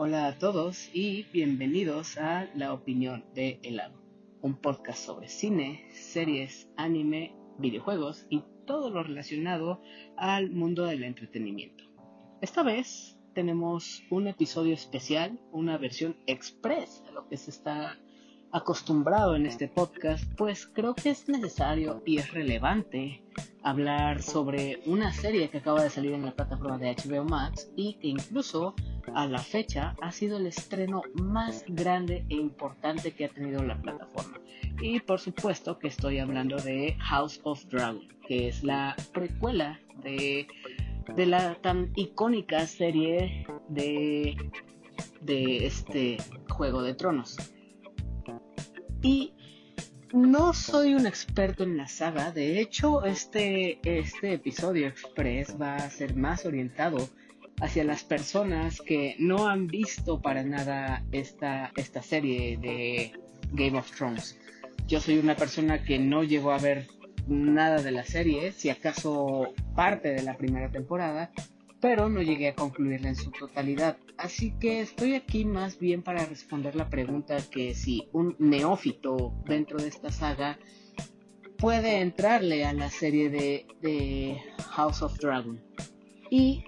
Hola a todos y bienvenidos a La Opinión de Helado, un podcast sobre cine, series, anime, videojuegos y todo lo relacionado al mundo del entretenimiento. Esta vez tenemos un episodio especial, una versión express a lo que se está acostumbrado en este podcast, pues creo que es necesario y es relevante hablar sobre una serie que acaba de salir en la plataforma de HBO Max y que incluso a la fecha ha sido el estreno más grande e importante que ha tenido la plataforma. Y por supuesto que estoy hablando de House of Dragon, que es la precuela de, de la tan icónica serie de, de este Juego de Tronos. Y no soy un experto en la saga, de hecho este, este episodio express va a ser más orientado hacia las personas que no han visto para nada esta, esta serie de Game of Thrones. Yo soy una persona que no llegó a ver nada de la serie, si acaso parte de la primera temporada, pero no llegué a concluirla en su totalidad. Así que estoy aquí más bien para responder la pregunta que si un neófito dentro de esta saga puede entrarle a la serie de, de House of Dragon. Y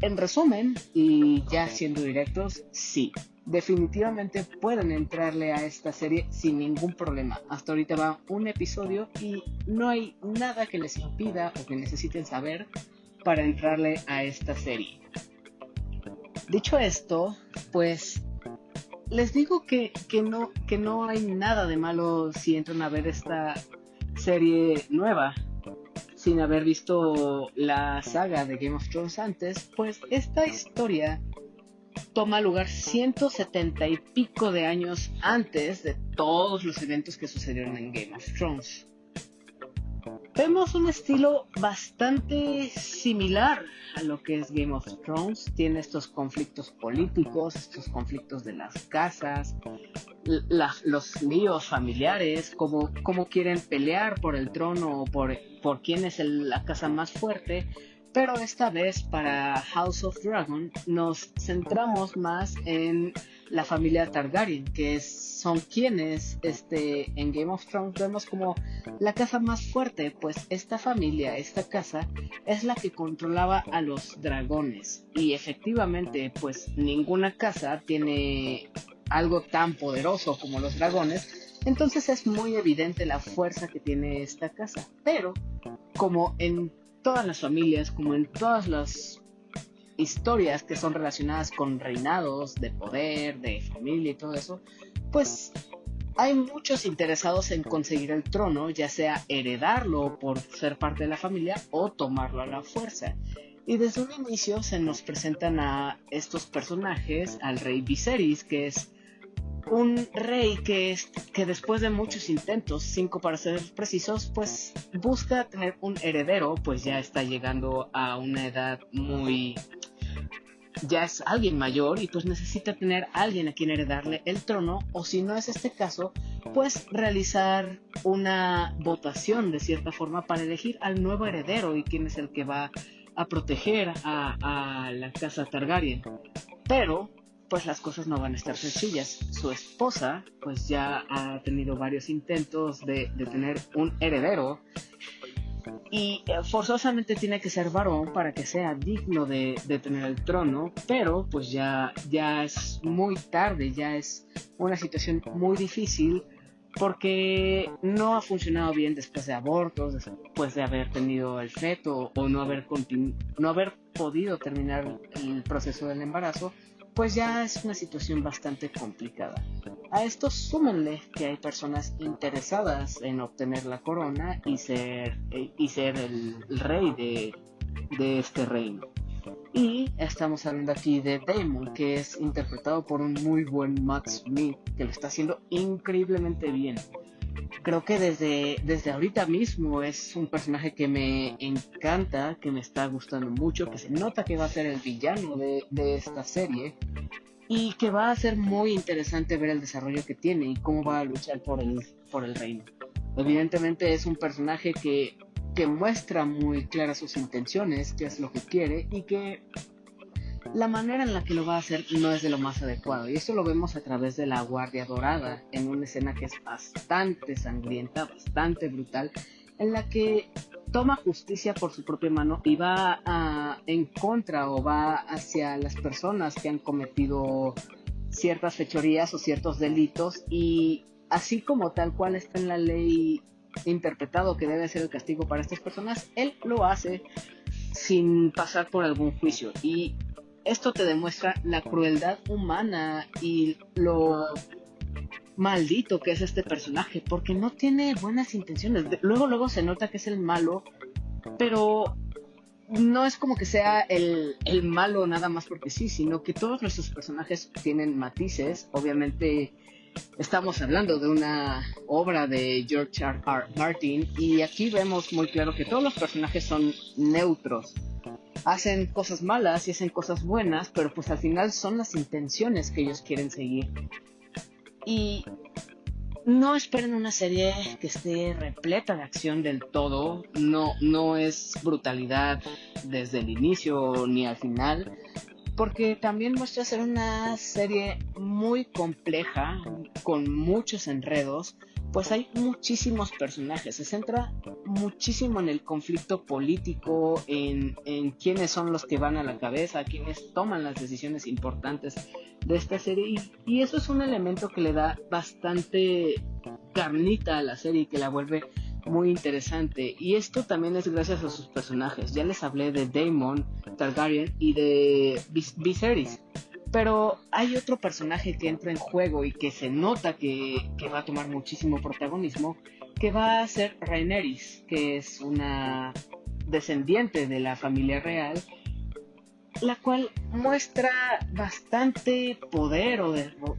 en resumen, y ya siendo directos, sí, definitivamente pueden entrarle a esta serie sin ningún problema. Hasta ahorita va un episodio y no hay nada que les impida o que necesiten saber para entrarle a esta serie. Dicho esto, pues les digo que, no, que no hay nada de malo si entran a ver esta serie nueva sin haber visto la saga de Game of Thrones antes, pues esta historia toma lugar 170 y pico de años antes de todos los eventos que sucedieron en Game of Thrones vemos un estilo bastante similar a lo que es Game of Thrones. Tiene estos conflictos políticos, estos conflictos de las casas, los líos familiares, cómo, quieren pelear por el trono o por, por quién es la casa más fuerte. Pero esta vez para House of Dragon nos centramos más en la familia Targaryen, que son quienes este, en Game of Thrones vemos como la casa más fuerte, pues esta familia, esta casa, es la que controlaba a los dragones. Y efectivamente, pues ninguna casa tiene algo tan poderoso como los dragones, entonces es muy evidente la fuerza que tiene esta casa. Pero, como en todas las familias, como en todas las historias que son relacionadas con reinados, de poder, de familia y todo eso, pues hay muchos interesados en conseguir el trono, ya sea heredarlo por ser parte de la familia o tomarlo a la fuerza. Y desde un inicio se nos presentan a estos personajes, al rey Viserys, que es un rey que, es, que después de muchos intentos, cinco para ser precisos, pues busca tener un heredero, pues ya está llegando a una edad muy ya es alguien mayor y pues necesita tener alguien a quien heredarle el trono o si no es este caso, pues realizar una votación de cierta forma para elegir al nuevo heredero y quién es el que va a proteger a, la casa Targaryen. Pero pues las cosas no van a estar sencillas. Su esposa pues ya ha tenido varios intentos de, de tener un heredero y eh, forzosamente tiene que ser varón para que sea digno de, tener el trono, pero pues ya, ya es muy tarde, ya es una situación muy difícil porque no ha funcionado bien después de abortos, después de haber tenido el feto o no haber, no haber podido terminar el proceso del embarazo pues ya es una situación bastante complicada. A esto súmenle que hay personas interesadas en obtener la corona y ser, eh, y ser el, rey de, de este reino. Y estamos hablando aquí de Damon, que es interpretado por un muy buen Matt Smith, que lo está haciendo increíblemente bien creo que desde, desde ahorita mismo es un personaje que me encanta, que me está gustando mucho, que se nota que va a ser el villano de, esta serie y que va a ser muy interesante ver el desarrollo que tiene y cómo va a luchar por el, por el reino. Evidentemente es un personaje que, que muestra muy claras sus intenciones, qué es lo que quiere y que la manera en la que lo va a hacer no es de lo más adecuado. Y esto lo vemos a través de la Guardia Dorada, en una escena que es bastante sangrienta, bastante brutal, en la que toma justicia por su propia mano y va en contra o va hacia las personas que han cometido ciertas fechorías o ciertos delitos y así como tal cual está en la ley interpretado que debe ser el castigo para estas personas, él lo hace sin pasar por algún juicio. Y esto te demuestra la crueldad humana y lo maldito que es este personaje, porque no tiene buenas intenciones. Luego, luego se nota que es el malo, pero no es como que sea el, el, malo nada más porque sí, sino que todos nuestros personajes tienen matices. Obviamente estamos hablando de una obra de George R. R. Martin y aquí vemos muy claro que todos los personajes son neutros. Hacen cosas malas y hacen cosas buenas, pero pues al final son las intenciones que ellos quieren seguir. Y no esperen una serie que esté repleta de acción del todo. No, no es brutalidad desde el inicio ni al final porque también muestra ser una serie muy compleja, con muchos enredos, pues hay muchísimos personajes, se centra muchísimo en el conflicto político, en, en quiénes son los que van a la cabeza, quiénes toman las decisiones importantes de esta serie, y, y eso es un elemento que le da bastante carnita a la serie y que la vuelve muy interesante. Y esto también es gracias a sus personajes. Ya les hablé de Daemon Targaryen y de Viserys. Pero hay otro personaje que entra en juego y que se nota que, va a tomar muchísimo protagonismo, que va a ser Rhaenerys, que es una descendiente de la familia real, la cual muestra bastante poder o,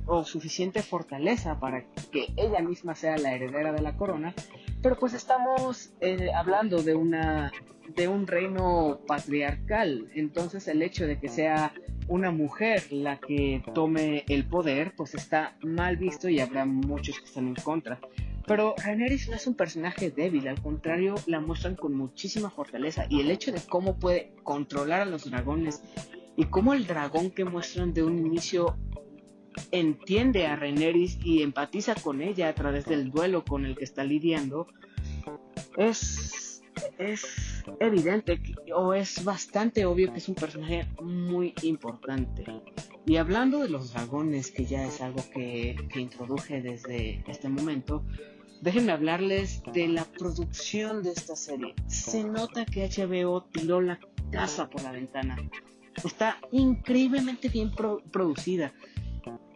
o suficiente fortaleza para que ella misma sea la heredera de la corona, pero pues estamos eh, hablando de una de un reino patriarcal, entonces el hecho de que sea una mujer la que tome el poder, pues está mal visto y habrá muchos que están en contra. Pero Rhaenyra no es un personaje débil, al contrario, la muestran con muchísima fortaleza y el hecho de cómo puede controlar a los dragones y cómo el dragón que muestran de un inicio entiende a Rhaenyra y empatiza con ella a través del duelo con el que está lidiando, es, es evidente o es bastante obvio que es un personaje muy importante. Y hablando de los dragones, que ya es algo que, que introduje desde este momento, déjenme hablarles de la producción de esta serie. Se nota que HBO tiró la casa por la ventana. Está increíblemente bien producida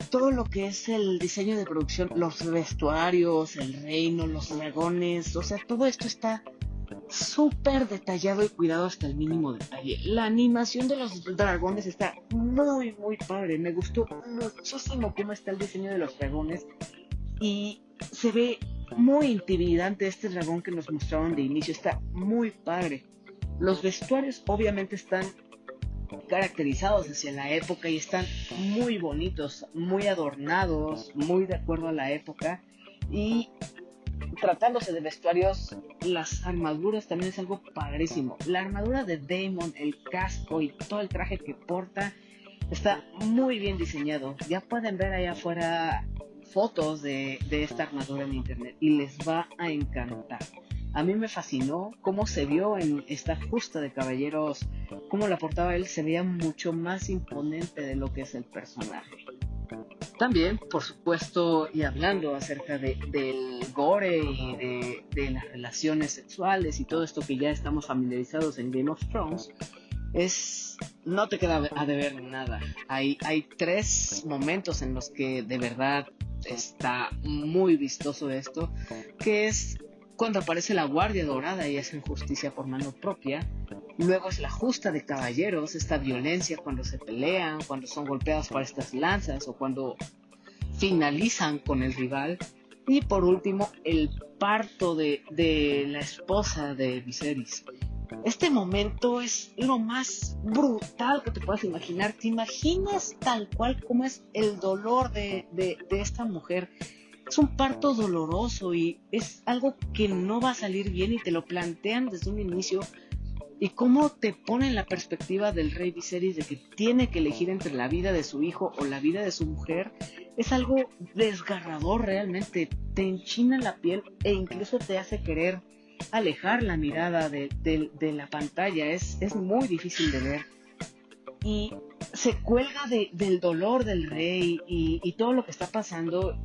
todo lo que es el diseño de producción, los vestuarios, el reino, los dragones, o sea, todo esto está súper detallado y cuidado hasta el mínimo detalle. La animación de los dragones está muy, muy padre. Me gustó muchísimo cómo está el diseño de los dragones. Y se ve muy intimidante este dragón que nos mostraron de inicio. Está muy padre. Los vestuarios obviamente están caracterizados hacia la época y están muy bonitos, muy adornados, muy de acuerdo a la época. Y tratándose de vestuarios, las armaduras también es algo padrísimo. La armadura de Damon, el casco y todo el traje que porta está muy bien diseñado. Ya pueden ver allá afuera fotos de, de esta armadura en internet y les va a encantar. A mí me fascinó cómo se vio en esta justa de caballeros, cómo la portaba él se veía mucho más imponente de lo que es el personaje. También, por supuesto, y hablando acerca de, del gore y de, de, las relaciones sexuales y todo esto que ya estamos familiarizados en Game of Thrones, es no te queda a deber nada. Hay, hay tres momentos en los que de verdad está muy vistoso esto, que es cuando aparece la Guardia Dorada y hacen justicia por mano propia. Luego es la justa de caballeros, esta violencia cuando se pelean, cuando son golpeados por estas lanzas o cuando finalizan con el rival. Y por último, el parto de, de la esposa de Viserys. Este momento es lo más brutal que te puedas imaginar. ¿Te imaginas tal cual como es el dolor de, de, de esta mujer? Es un parto doloroso y es algo que no va a salir bien y te lo plantean desde un inicio. Y cómo te pone en la perspectiva del rey Viserys de que tiene que elegir entre la vida de su hijo o la vida de su mujer, es algo desgarrador realmente, te enchina la piel e incluso te hace querer alejar la mirada de, la pantalla, es, es, muy difícil de ver. Y se cuelga del dolor del rey y, y, todo lo que está pasando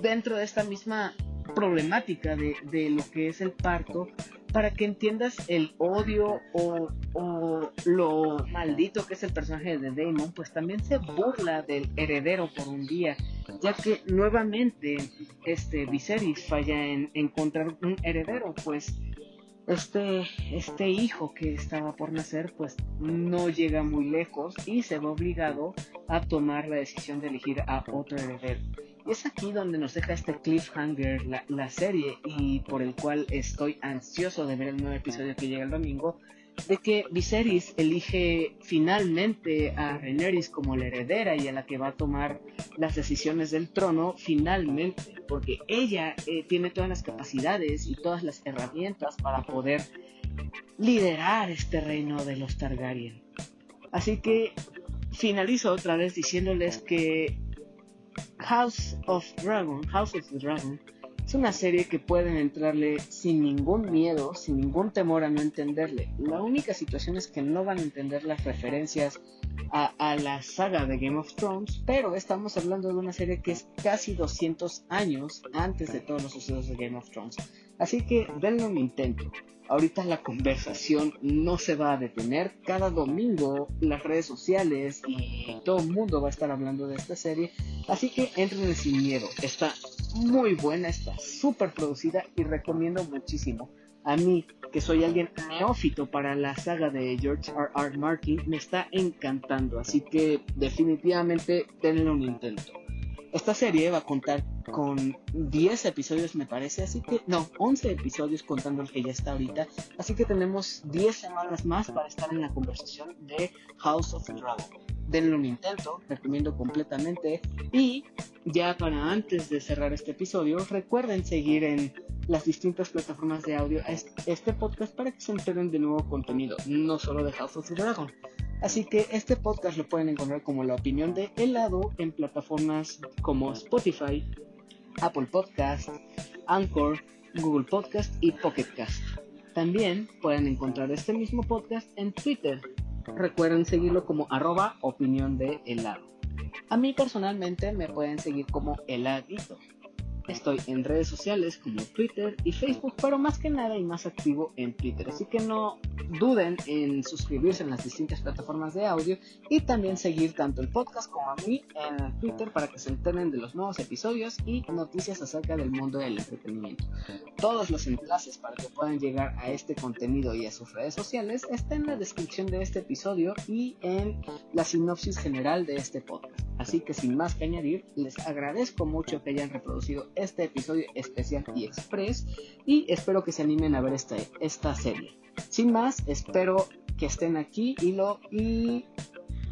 dentro de esta misma problemática de, lo que es el parto para que entiendas el odio o, lo maldito que es el personaje de Damon, pues también se burla del heredero por un día, ya que nuevamente este Viserys falla en encontrar un heredero, pues este, este hijo que estaba por nacer pues no llega muy lejos y se ve obligado a tomar la decisión de elegir a otro heredero es aquí donde nos deja este cliffhanger la, serie y por el cual estoy ansioso de ver el nuevo episodio que llega el domingo, de que Viserys elige finalmente a Rhaenyra como la heredera y a la que va a tomar las decisiones del trono finalmente, porque ella eh, tiene todas las capacidades y todas las herramientas para poder liderar este reino de los Targaryen. Así que finalizo otra vez diciéndoles que House of Dragon, House of the Dragon, es una serie que pueden entrarle sin ningún miedo, sin ningún temor a no entenderle. La única situación es que no van a entender las referencias a, a, la saga de Game of Thrones, pero estamos hablando de una serie que es casi 200 años antes de todos los sucesos de Game of Thrones. Así que denle un intento. Ahorita la conversación no se va a detener. Cada domingo las redes sociales y todo el mundo va a estar hablando de esta serie. Así que entren sin miedo. Está muy buena, está súper producida y recomiendo muchísimo. A mí, que soy alguien neófito para la saga de George R. R. Martin, me está encantando. Así que definitivamente denle un intento. Esta serie va a contar con 10 episodios me parece, así que no, 11 episodios contando el que ya está ahorita, así que tenemos 10 semanas más para estar en la conversación de House of the Dragon. Denle un intento, recomiendo completamente y ya para antes de cerrar este episodio, recuerden seguir en las distintas plataformas de audio a este podcast para que se enteren de nuevo contenido, no solo de House of the Dragon. Así que este podcast lo pueden encontrar como la opinión de helado en plataformas como Spotify, Apple Podcast, Anchor, Google Podcast y Pocket Cast. También pueden encontrar este mismo podcast en Twitter. Recuerden seguirlo como arroba opinión de helado. A mí personalmente me pueden seguir como heladito. Estoy en redes sociales como Twitter y Facebook, pero más que nada y más activo en Twitter. Así que no duden en suscribirse en las distintas plataformas de audio y también seguir tanto el podcast como a mí en Twitter para que se enteren de los nuevos episodios y noticias acerca del mundo del entretenimiento. Todos los enlaces para que puedan llegar a este contenido y a sus redes sociales están en la descripción de este episodio y en la sinopsis general de este podcast. Así que sin más que añadir, les agradezco mucho que hayan reproducido este episodio especial y express y espero que se animen a ver esta, esta serie. Sin más, espero que estén aquí y lo y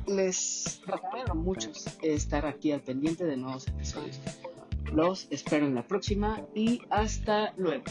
les recomiendo mucho estar aquí al pendiente de nuevos episodios. Los espero en la próxima y hasta luego.